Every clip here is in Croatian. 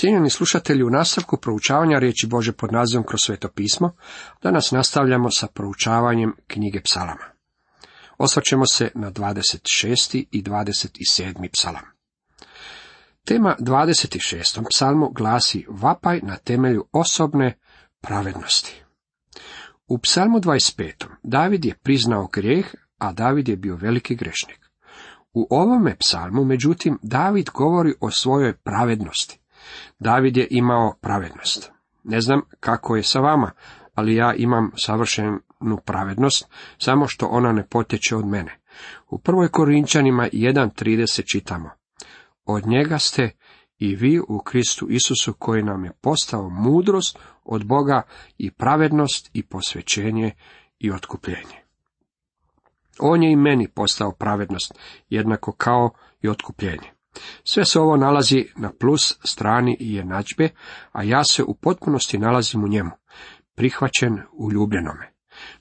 Cijenjeni slušatelji, u nastavku proučavanja riječi Bože pod nazivom kroz sveto pismo, danas nastavljamo sa proučavanjem knjige psalama. Osvrćemo se na 26. i 27. psalam. Tema 26. psalmu glasi Vapaj na temelju osobne pravednosti. U psalmu 25. David je priznao grijeh, a David je bio veliki grešnik. U ovome psalmu, međutim, David govori o svojoj pravednosti. David je imao pravednost. Ne znam kako je sa vama, ali ja imam savršenu pravednost, samo što ona ne potječe od mene. U prvoj Korinčanima 1.30 čitamo. Od njega ste i vi u Kristu Isusu koji nam je postao mudrost od Boga i pravednost i posvećenje i otkupljenje. On je i meni postao pravednost, jednako kao i otkupljenje. Sve se ovo nalazi na plus strani i jednadžbe, a ja se u potpunosti nalazim u njemu, prihvaćen u ljubljenome.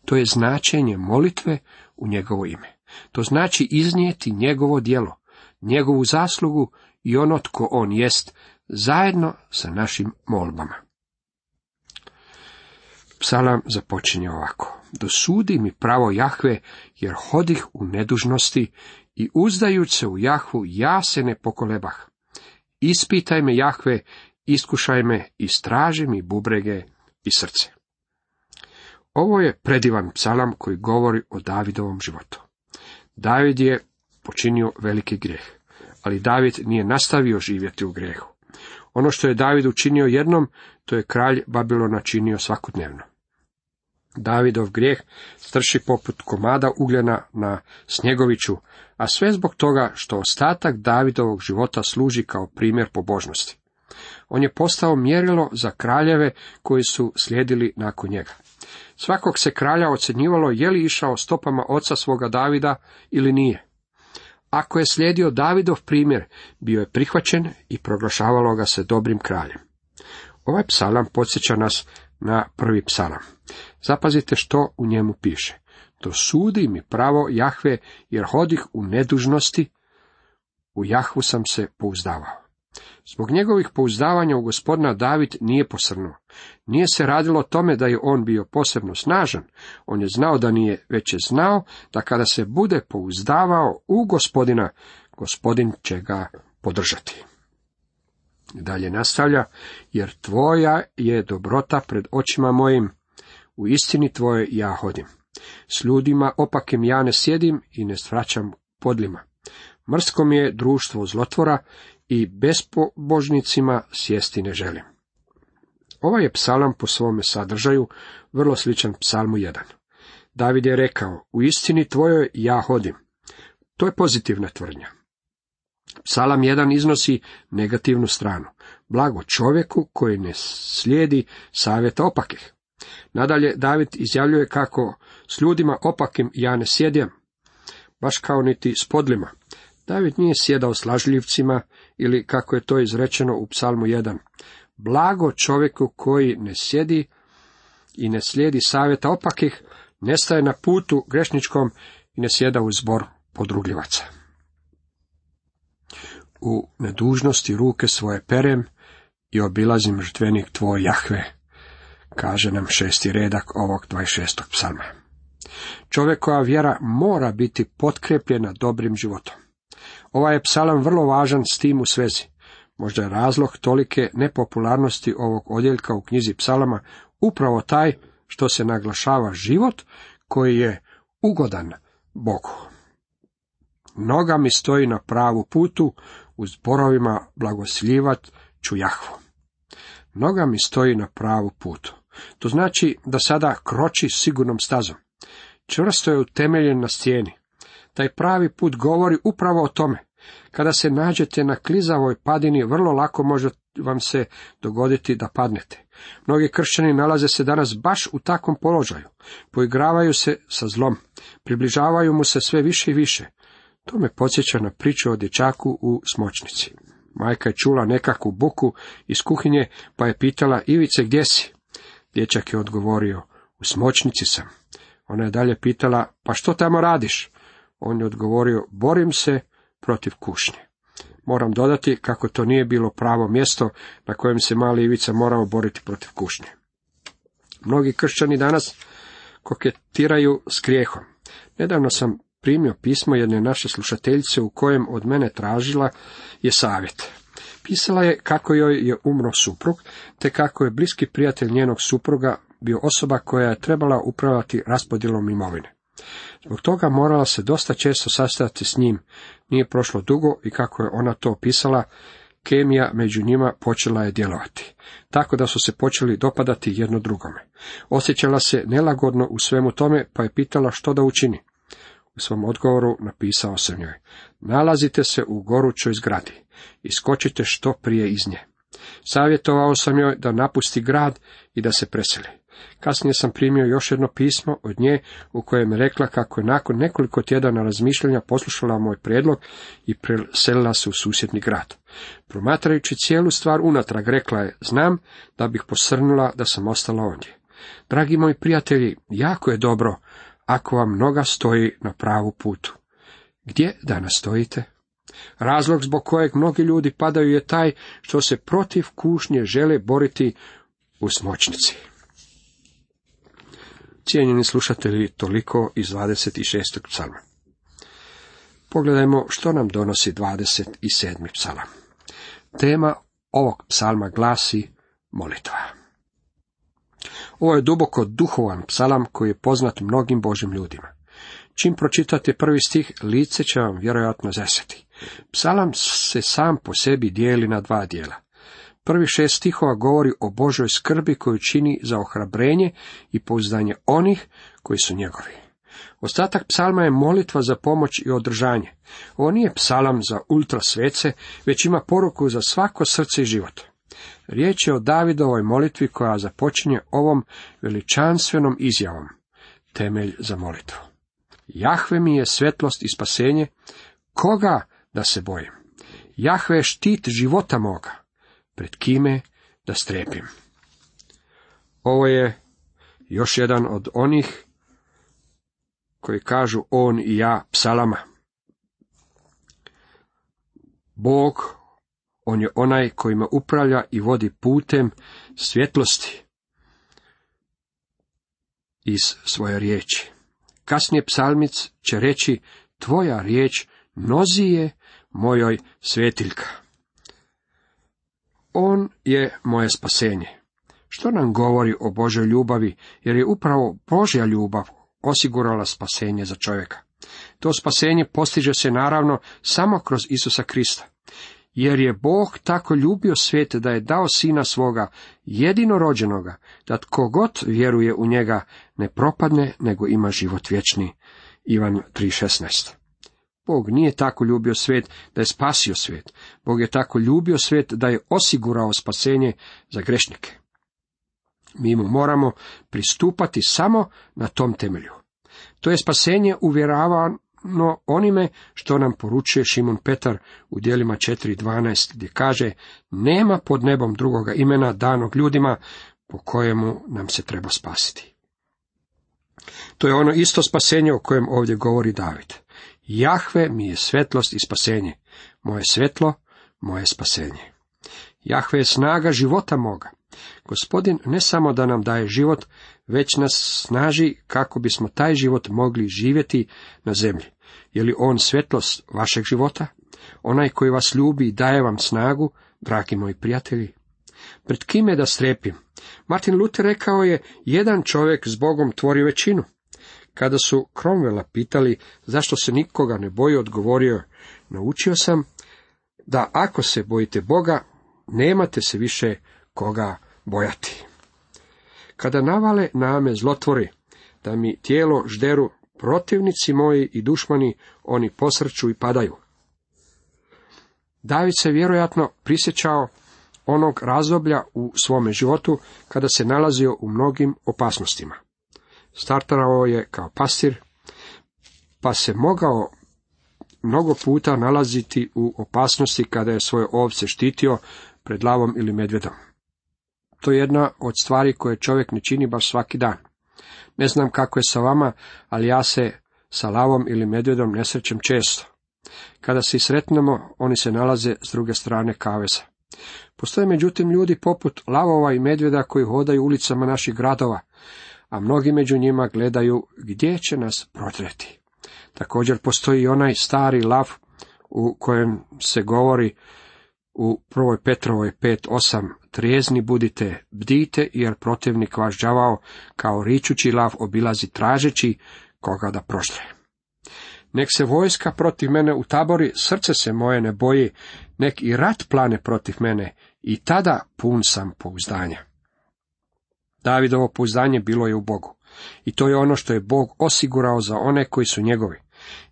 To je značenje molitve u njegovo ime. To znači iznijeti njegovo djelo, njegovu zaslugu i ono tko on jest, zajedno sa našim molbama. Psalam započinje ovako. Dosudi mi pravo Jahve, jer hodih u nedužnosti i uzdajuć se u Jahvu, ja se ne pokolebah. Ispitaj me, Jahve, iskušaj me, istraži mi bubrege i srce. Ovo je predivan psalam koji govori o Davidovom životu. David je počinio veliki grijeh, ali David nije nastavio živjeti u grijehu. Ono što je David učinio jednom, to je kralj Babilona činio svakodnevno. Davidov grijeh strši poput komada ugljena na Snjegoviću, a sve zbog toga što ostatak Davidovog života služi kao primjer pobožnosti. On je postao mjerilo za kraljeve koji su slijedili nakon njega. Svakog se kralja ocjenjivalo je li išao stopama oca svoga Davida ili nije. Ako je slijedio Davidov primjer, bio je prihvaćen i proglašavalo ga se dobrim kraljem. Ovaj psalam podsjeća nas na prvi psalam. Zapazite što u njemu piše. To sudi mi pravo Jahve, jer hodih u nedužnosti, u Jahvu sam se pouzdavao. Zbog njegovih pouzdavanja u gospodina David nije posrnuo. Nije se radilo o tome da je on bio posebno snažan, on je znao da nije, već je znao da kada se bude pouzdavao u gospodina, gospodin će ga podržati. Dalje nastavlja, jer tvoja je dobrota pred očima mojim, u istini tvoje ja hodim. S ljudima opakim ja ne sjedim i ne svraćam podlima. Mrsko mi je društvo zlotvora i bespobožnicima sjesti ne želim. Ovaj je psalam po svome sadržaju vrlo sličan psalmu 1. David je rekao, u istini tvojoj ja hodim. To je pozitivna tvrdnja. Psalam 1 iznosi negativnu stranu. Blago čovjeku koji ne slijedi savjeta opakih. Nadalje, David izjavljuje kako s ljudima opakim ja ne sjedjem, baš kao niti s podlima. David nije sjedao s lažljivcima ili kako je to izrečeno u psalmu 1. Blago čovjeku koji ne sjedi i ne slijedi savjeta opakih, nestaje na putu grešničkom i ne sjeda u zbor podrugljivaca. U nedužnosti ruke svoje perem i obilazim žrtvenik tvoj Jahve, kaže nam šesti redak ovog 26. psalma. Čovjekova vjera mora biti potkrepljena dobrim životom. Ovaj je psalam vrlo važan s tim u svezi. Možda je razlog tolike nepopularnosti ovog odjeljka u knjizi psalama upravo taj što se naglašava život koji je ugodan Bogu. Noga mi stoji na pravu putu, u zborovima blagosljivat ću Jahvu. Noga mi stoji na pravu putu. To znači da sada kroči sigurnom stazom. Čvrsto je utemeljen na stijeni. Taj pravi put govori upravo o tome. Kada se nađete na klizavoj padini, vrlo lako može vam se dogoditi da padnete. Mnogi kršćani nalaze se danas baš u takvom položaju. Poigravaju se sa zlom. Približavaju mu se sve više i više. To me podsjeća na priču o dječaku u smočnici. Majka je čula nekakvu buku iz kuhinje, pa je pitala, Ivice, gdje si? Dječak je odgovorio, u smočnici sam. Ona je dalje pitala, pa što tamo radiš? On je odgovorio, borim se protiv kušnje. Moram dodati kako to nije bilo pravo mjesto na kojem se mali Ivica morao boriti protiv kušnje. Mnogi kršćani danas koketiraju s grijehom. Nedavno sam primio pismo jedne naše slušateljice u kojem od mene tražila je savjet. Pisala je kako joj je umro suprug, te kako je bliski prijatelj njenog supruga bio osoba koja je trebala upravljati raspodjelom imovine. Zbog toga morala se dosta često sastajati s njim. Nije prošlo dugo i kako je ona to opisala, kemija među njima počela je djelovati, tako da su se počeli dopadati jedno drugome. Osjećala se nelagodno u svemu tome, pa je pitala što da učini. U svom odgovoru napisao sam njoj, nalazite se u gorućoj zgradi, iskočite što prije iz nje. Savjetovao sam joj da napusti grad i da se preseli. Kasnije sam primio još jedno pismo od nje u kojem je rekla kako je nakon nekoliko tjedana razmišljanja poslušala moj prijedlog i preselila se u susjedni grad. Promatrajući cijelu stvar unatrag rekla je, znam da bih posrnula da sam ostala ondje. Dragi moji prijatelji, jako je dobro ako vam noga stoji na pravu putu. Gdje danas stojite? Razlog zbog kojeg mnogi ljudi padaju je taj što se protiv kušnje žele boriti u smočnici. Cijenjeni slušatelji, toliko iz 26. psalma. Pogledajmo što nam donosi 27. psalam. Tema ovog psalma glasi molitva. Ovo je duboko duhovan psalam koji je poznat mnogim Božim ljudima. Čim pročitate prvi stih, lice će vam vjerojatno zasjeti. Psalam se sam po sebi dijeli na dva dijela. Prvi šest stihova govori o Božoj skrbi koju čini za ohrabrenje i pouzdanje onih koji su njegovi. Ostatak psalma je molitva za pomoć i održanje. Ovo nije psalam za ultra svece, već ima poruku za svako srce i život. Riječ je o Davidovoj molitvi koja započinje ovom veličanstvenom izjavom. Temelj za molitvu. Jahve mi je svetlost i spasenje, koga da se bojim? Jahve je štit života moga pred kime da strepim. Ovo je još jedan od onih koji kažu on i ja psalama. Bog, on je onaj kojima upravlja i vodi putem svjetlosti iz svoje riječi. Kasnije psalmic će reći, tvoja riječ nozi je mojoj svetiljka. On je moje spasenje. Što nam govori o Božoj ljubavi, jer je upravo Božja ljubav osigurala spasenje za čovjeka. To spasenje postiže se naravno samo kroz Isusa Krista. Jer je Bog tako ljubio svijet da je dao sina svoga, jedino rođenoga, da tko god vjeruje u njega ne propadne, nego ima život vječni. Ivan 3.16 Bog nije tako ljubio svijet da je spasio svijet. Bog je tako ljubio svijet da je osigurao spasenje za grešnike. Mi mu moramo pristupati samo na tom temelju. To je spasenje uvjeravano onime što nam poručuje Šimon Petar u dijelima 4.12 gdje kaže nema pod nebom drugoga imena danog ljudima po kojemu nam se treba spasiti. To je ono isto spasenje o kojem ovdje govori David. Jahve mi je svetlost i spasenje, moje svetlo, moje spasenje. Jahve je snaga života moga. Gospodin ne samo da nam daje život, već nas snaži kako bismo taj život mogli živjeti na zemlji. Je li on svetlost vašeg života? Onaj koji vas ljubi i daje vam snagu, dragi moji prijatelji. Pred kime da strepim? Martin Luther rekao je, jedan čovjek s Bogom tvori većinu. Kada su Cromwella pitali zašto se nikoga ne boji, odgovorio, naučio sam da ako se bojite Boga, nemate se više koga bojati. Kada navale name zlotvori, da mi tijelo žderu protivnici moji i dušmani, oni posrću i padaju. David se vjerojatno prisjećao onog razdoblja u svome životu kada se nalazio u mnogim opasnostima. Startarao je kao pastir, pa se mogao mnogo puta nalaziti u opasnosti kada je svoje ovce štitio pred lavom ili medvjedom. To je jedna od stvari koje čovjek ne čini baš svaki dan. Ne znam kako je sa vama, ali ja se sa lavom ili medvjedom ne srećem često. Kada se sretnemo, oni se nalaze s druge strane kaveza. Postoje međutim ljudi poput lavova i medvjeda koji hodaju ulicama naših gradova, a mnogi među njima gledaju gdje će nas protreti. Također postoji onaj stari lav u kojem se govori u prvoj Petrovoj 5.8 Trijezni budite, bdite, jer protivnik vaš đavao kao ričući lav obilazi tražeći koga da prošle. Nek se vojska protiv mene u tabori, srce se moje ne boji, nek i rat plane protiv mene, i tada pun sam pouzdanja. Davidovo pouzdanje bilo je u Bogu. I to je ono što je Bog osigurao za one koji su njegovi.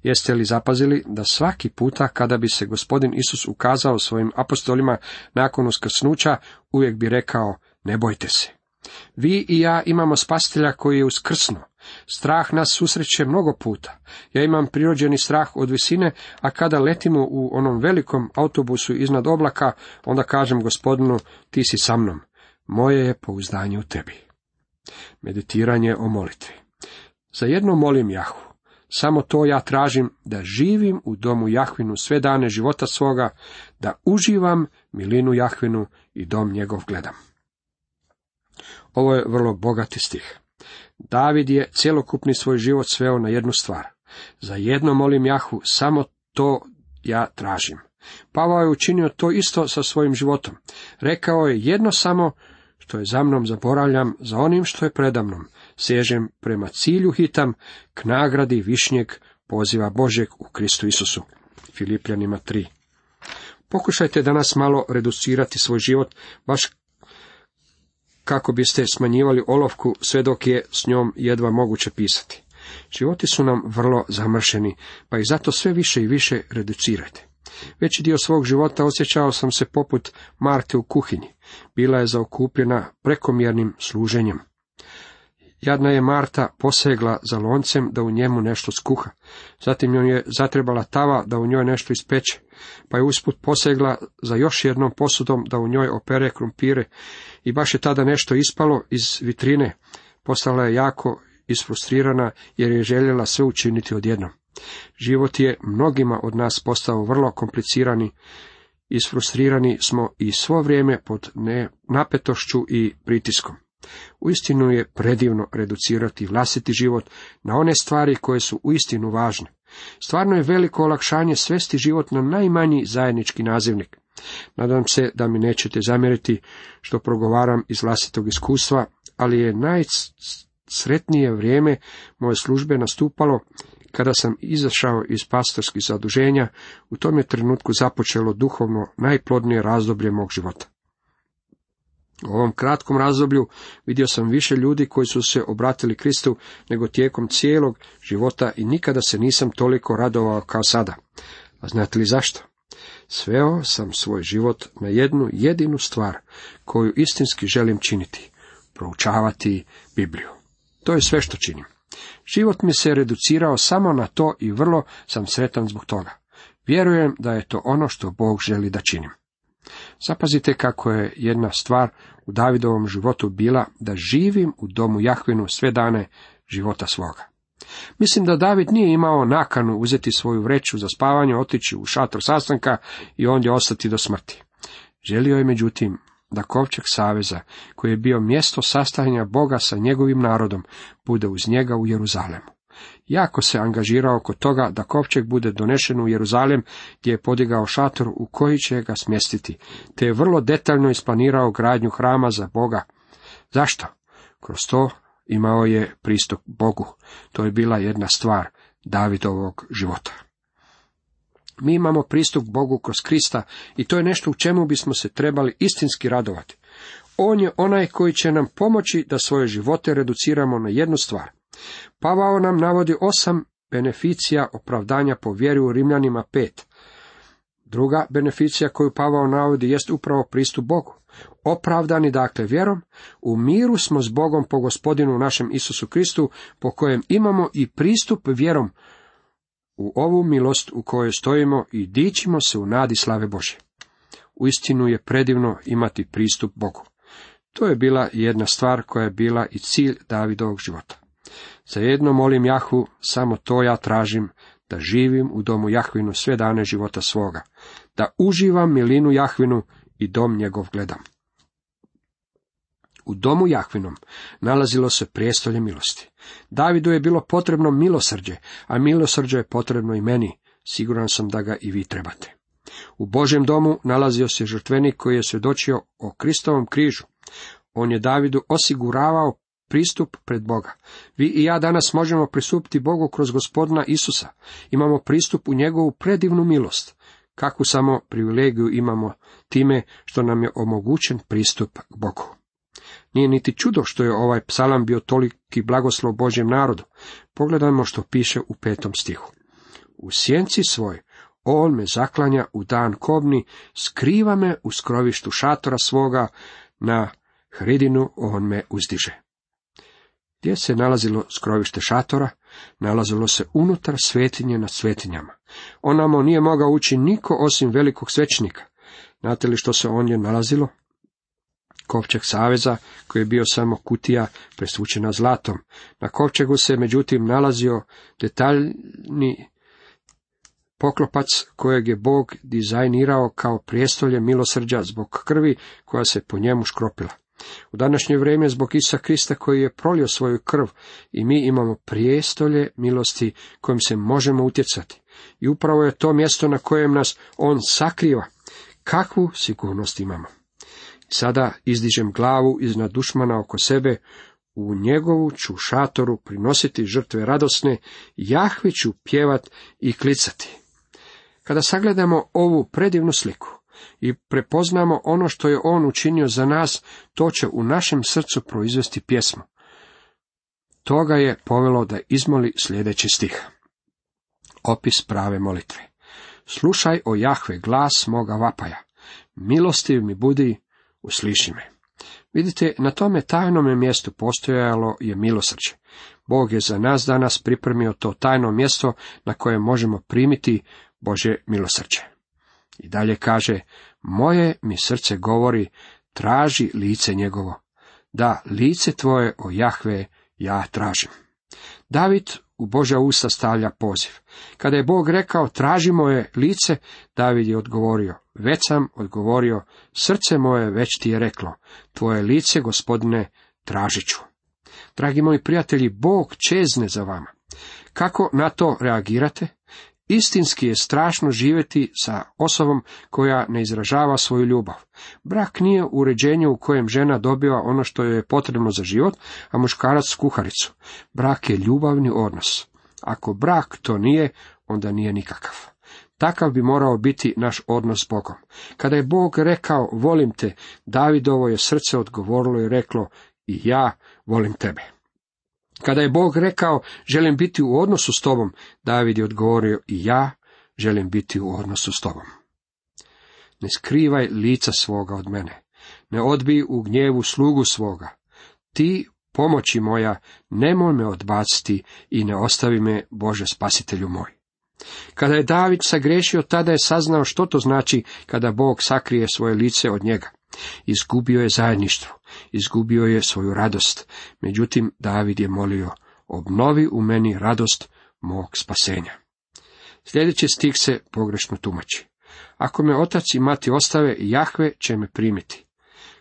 Jeste li zapazili da svaki puta kada bi se gospodin Isus ukazao svojim apostolima nakon uskrsnuća, uvijek bi rekao, ne bojte se. Vi i ja imamo spastelja koji je uskrsno. Strah nas susreće mnogo puta. Ja imam prirođeni strah od visine, a kada letimo u onom velikom autobusu iznad oblaka, onda kažem gospodinu, ti si sa mnom. Moje je pouzdanje u tebi. Meditiranje o molitvi. Za jedno molim Jahu. Samo to ja tražim, da živim u domu Jahvinu sve dane života svoga, da uživam milinu Jahvinu i dom njegov gledam. Ovo je vrlo bogati stih. David je cjelokupni svoj život sveo na jednu stvar. Za jedno molim Jahu, samo to ja tražim. Pavao je učinio to isto sa svojim životom. Rekao je jedno samo što je za mnom zaboravljam, za onim što je predamnom. Sežem prema cilju hitam, k nagradi višnjeg poziva Božeg u Kristu Isusu. Filipljanima 3. Pokušajte danas malo reducirati svoj život, baš kako biste smanjivali olovku sve dok je s njom jedva moguće pisati. Životi su nam vrlo zamršeni, pa ih zato sve više i više reducirajte. Veći dio svog života osjećao sam se poput Marte u kuhinji. Bila je zaokupljena prekomjernim služenjem. Jadna je Marta posegla za loncem da u njemu nešto skuha. Zatim joj je zatrebala tava da u njoj nešto ispeče, pa je usput posegla za još jednom posudom da u njoj opere krumpire i baš je tada nešto ispalo iz vitrine. Postala je jako isfrustrirana jer je željela sve učiniti odjednom. Život je mnogima od nas postao vrlo komplicirani, isfrustrirani smo i svo vrijeme pod napetošću i pritiskom. Uistinu je predivno reducirati vlastiti život na one stvari koje su uistinu važne. Stvarno je veliko olakšanje svesti život na najmanji zajednički nazivnik. Nadam se da mi nećete zamjeriti što progovaram iz vlastitog iskustva, ali je najsretnije vrijeme moje službe nastupalo kada sam izašao iz pastorskih zaduženja, u tom je trenutku započelo duhovno najplodnije razdoblje mog života. U ovom kratkom razdoblju vidio sam više ljudi koji su se obratili Kristu nego tijekom cijelog života i nikada se nisam toliko radovao kao sada. A znate li zašto? Sveo sam svoj život na jednu jedinu stvar koju istinski želim činiti, proučavati Bibliju. To je sve što činim. Život mi se reducirao samo na to i vrlo sam sretan zbog toga. Vjerujem da je to ono što Bog želi da činim. Zapazite kako je jedna stvar u Davidovom životu bila da živim u domu Jahvinu sve dane života svoga. Mislim da David nije imao nakanu uzeti svoju vreću za spavanje, otići u šator sastanka i ondje ostati do smrti. Želio je međutim da kovčeg saveza, koji je bio mjesto sastajanja Boga sa njegovim narodom, bude uz njega u Jeruzalemu. Jako se angažirao oko toga da kovčeg bude donešen u Jeruzalem, gdje je podigao šator u koji će ga smjestiti, te je vrlo detaljno isplanirao gradnju hrama za Boga. Zašto? Kroz to imao je pristup Bogu. To je bila jedna stvar Davidovog života. Mi imamo pristup Bogu kroz Krista i to je nešto u čemu bismo se trebali istinski radovati. On je onaj koji će nam pomoći da svoje živote reduciramo na jednu stvar. Pavao nam navodi osam beneficija opravdanja po vjeri u Rimljanima pet. Druga beneficija koju Pavao navodi jest upravo pristup Bogu. Opravdani dakle vjerom, u miru smo s Bogom po gospodinu našem Isusu Kristu, po kojem imamo i pristup vjerom u ovu milost u kojoj stojimo i dičimo se u nadi slave Bože. Uistinu je predivno imati pristup Bogu. To je bila jedna stvar koja je bila i cilj Davidovog života. Za jedno molim Jahu, samo to ja tražim, da živim u domu Jahvinu sve dane života svoga, da uživam milinu Jahvinu i dom njegov gledam. U domu Jahvinom nalazilo se prijestolje milosti. Davidu je bilo potrebno milosrđe, a milosrđe je potrebno i meni. Siguran sam da ga i vi trebate. U Božjem domu nalazio se žrtvenik koji je svjedočio o Kristovom križu. On je Davidu osiguravao pristup pred Boga. Vi i ja danas možemo pristupiti Bogu kroz gospodina Isusa. Imamo pristup u njegovu predivnu milost. Kakvu samo privilegiju imamo time što nam je omogućen pristup Bogu. Nije niti čudo što je ovaj psalam bio toliki blagoslov Božjem narodu. Pogledajmo što piše u petom stihu. U sjenci svoj on me zaklanja u dan kobni, skriva me u skrovištu šatora svoga, na hridinu on me uzdiže. Gdje se nalazilo skrovište šatora? Nalazilo se unutar svetinje nad svetinjama. Onamo nije mogao ući niko osim velikog svećnika. Znate li što se ondje nalazilo? Kovčeg saveza, koji je bio samo kutija presvučena zlatom. Na kovčegu se međutim nalazio detaljni poklopac kojeg je Bog dizajnirao kao prijestolje milosrđa zbog krvi koja se po njemu škropila. U današnje vrijeme zbog Isa Krista koji je prolio svoju krv i mi imamo prijestolje milosti kojim se možemo utjecati. I upravo je to mjesto na kojem nas on sakriva. Kakvu sigurnost imamo? Sada izdižem glavu iznad dušmana oko sebe, u njegovu ću šatoru prinositi žrtve radosne, Jahvi ću pjevat i klicati. Kada sagledamo ovu predivnu sliku, i prepoznamo ono što je On učinio za nas, to će u našem srcu proizvesti pjesmu. Toga je povelo da izmoli sljedeći stih. Opis prave molitve. Slušaj o Jahve glas moga vapaja. Milostiv mi budi, usliši me. Vidite, na tome tajnome mjestu postojalo je milosrđe. Bog je za nas danas pripremio to tajno mjesto na koje možemo primiti Bože milosrđe. I dalje kaže, moje mi srce govori, traži lice njegovo. Da, lice tvoje, o Jahve, ja tražim. David u Božja usta stavlja poziv. Kada je Bog rekao, traži moje lice, David je odgovorio, već sam odgovorio, srce moje već ti je reklo, tvoje lice, gospodine, tražit ću. Dragi moji prijatelji, Bog čezne za vama. Kako na to reagirate? Istinski je strašno živjeti sa osobom koja ne izražava svoju ljubav. Brak nije uređenje u kojem žena dobiva ono što joj je potrebno za život, a muškarac kuharicu. Brak je ljubavni odnos. Ako brak to nije, onda nije nikakav. Takav bi morao biti naš odnos s Bogom. Kada je Bog rekao, volim te, Davidovo je srce odgovorilo i reklo, i ja volim tebe. Kada je Bog rekao, želim biti u odnosu s tobom, David je odgovorio, i ja želim biti u odnosu s tobom. Ne skrivaj lica svoga od mene, ne odbij u gnjevu slugu svoga. Ti, pomoći moja, nemoj me odbaciti i ne ostavi me, Bože spasitelju moj. Kada je David sagrešio, tada je saznao što to znači kada Bog sakrije svoje lice od njega. Izgubio je zajedništvo, izgubio je svoju radost. Međutim, David je molio, obnovi u meni radost mog spasenja. Sljedeći stih se pogrešno tumači. Ako me otac i mati ostave, Jahve će me primiti.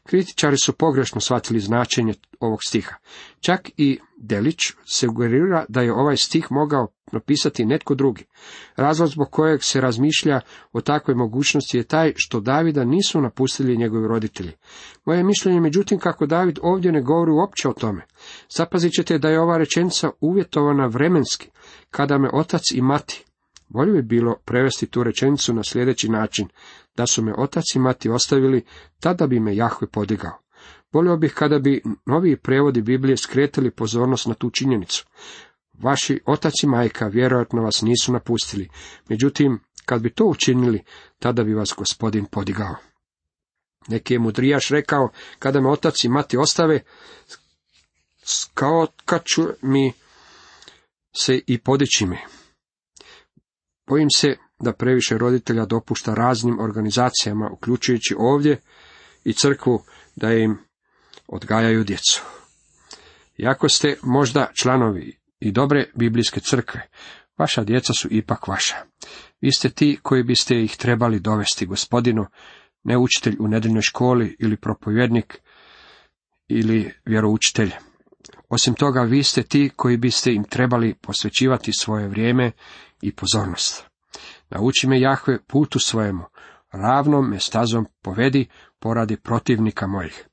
Kritičari su pogrešno shvatili značenje ovog stiha. Čak i Delić sugerira da je ovaj stih mogao napisati netko drugi. Razlog zbog kojeg se razmišlja o takvoj mogućnosti je taj što Davida nisu napustili njegovi roditelji. Moje mišljenje međutim kako David ovdje ne govori uopće o tome. Zapazit ćete da je ova rečenica uvjetovana vremenski, kada me otac i mati. Bolje bi bilo prevesti tu rečenicu na sljedeći način, da su me otac i mati ostavili, tada bi me Jahve podigao. Volio bih kada bi novi prevodi Biblije skretili pozornost na tu činjenicu. Vaši otac i majka vjerojatno vas nisu napustili, međutim, kad bi to učinili, tada bi vas gospodin podigao. Neki je mudrijaš rekao, kada me otac i mati ostave, kao kad ću mi se i podići mi. Bojim se da previše roditelja dopušta raznim organizacijama, uključujući ovdje i crkvu, da im odgajaju djecu. Iako ste možda članovi i dobre biblijske crkve, Vaša djeca su ipak vaša. Vi ste ti koji biste ih trebali dovesti gospodinu, ne učitelj u nedeljnoj školi ili propovjednik ili vjeroučitelj. Osim toga, vi ste ti koji biste im trebali posvećivati svoje vrijeme i pozornost. Nauči me Jahve putu svojemu, ravnom me stazom povedi poradi protivnika mojih.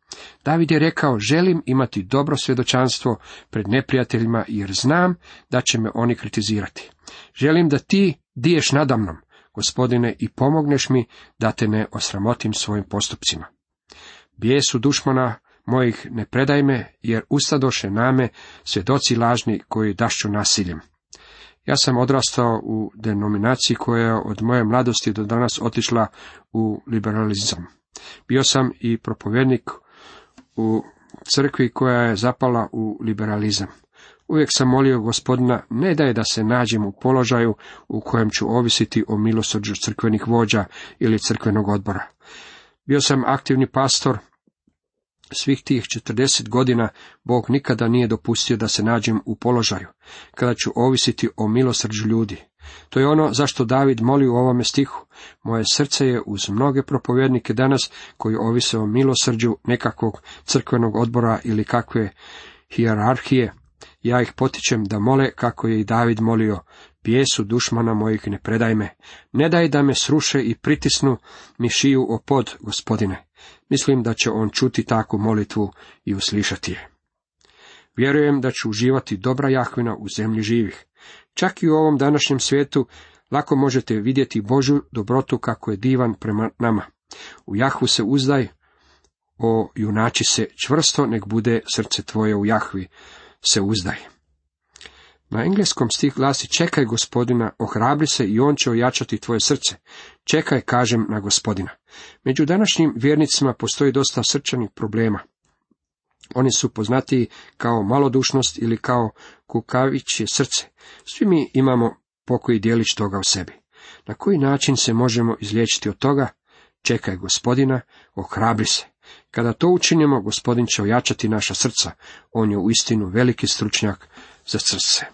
David je rekao, želim imati dobro svjedočanstvo pred neprijateljima, jer znam da će me oni kritizirati. Želim da ti diješ nadamnom, gospodine, i pomogneš mi da te ne osramotim svojim postupcima. Bijesu dušmana mojih ne predaj me, jer ustadoše name svjedoci lažni koji dašću nasiljem. Ja sam odrastao u denominaciji koja je od moje mladosti do danas otišla u liberalizam. Bio sam i propovjednik u crkvi koja je zapala u liberalizam. Uvijek sam molio gospodina ne da je da se nađem u položaju u kojem ću ovisiti o milosrđu crkvenih vođa ili crkvenog odbora. Bio sam aktivni pastor svih tih 40 godina Bog nikada nije dopustio da se nađem u položaju, kada ću ovisiti o milosrđu ljudi. To je ono zašto David moli u ovome stihu. Moje srce je uz mnoge propovjednike danas koji ovise o milosrđu nekakvog crkvenog odbora ili kakve hijerarhije. Ja ih potičem da mole kako je i David molio, pijesu dušmana mojih ne predaj me, ne daj da me sruše i pritisnu mi šiju o pod, gospodine. Mislim da će on čuti takvu molitvu i uslišati je. Vjerujem da ću uživati dobra Jahvina u zemlji živih. Čak i u ovom današnjem svijetu lako možete vidjeti Božu dobrotu kako je divan prema nama. U Jahvu se uzdaj, o junači se čvrsto, nek bude srce tvoje u Jahvi, se uzdaj. Na engleskom stih glasi čekaj gospodina, ohrabri se i on će ojačati tvoje srce. Čekaj, kažem, na gospodina. Među današnjim vjernicima postoji dosta srčanih problema. Oni su poznatiji kao malodušnost ili kao kukavićje srce. Svi mi imamo pokoji dijelić toga u sebi. Na koji način se možemo izliječiti od toga? Čekaj gospodina, ohrabri se. Kada to učinimo, gospodin će ojačati naša srca. On je uistinu veliki stručnjak za srce.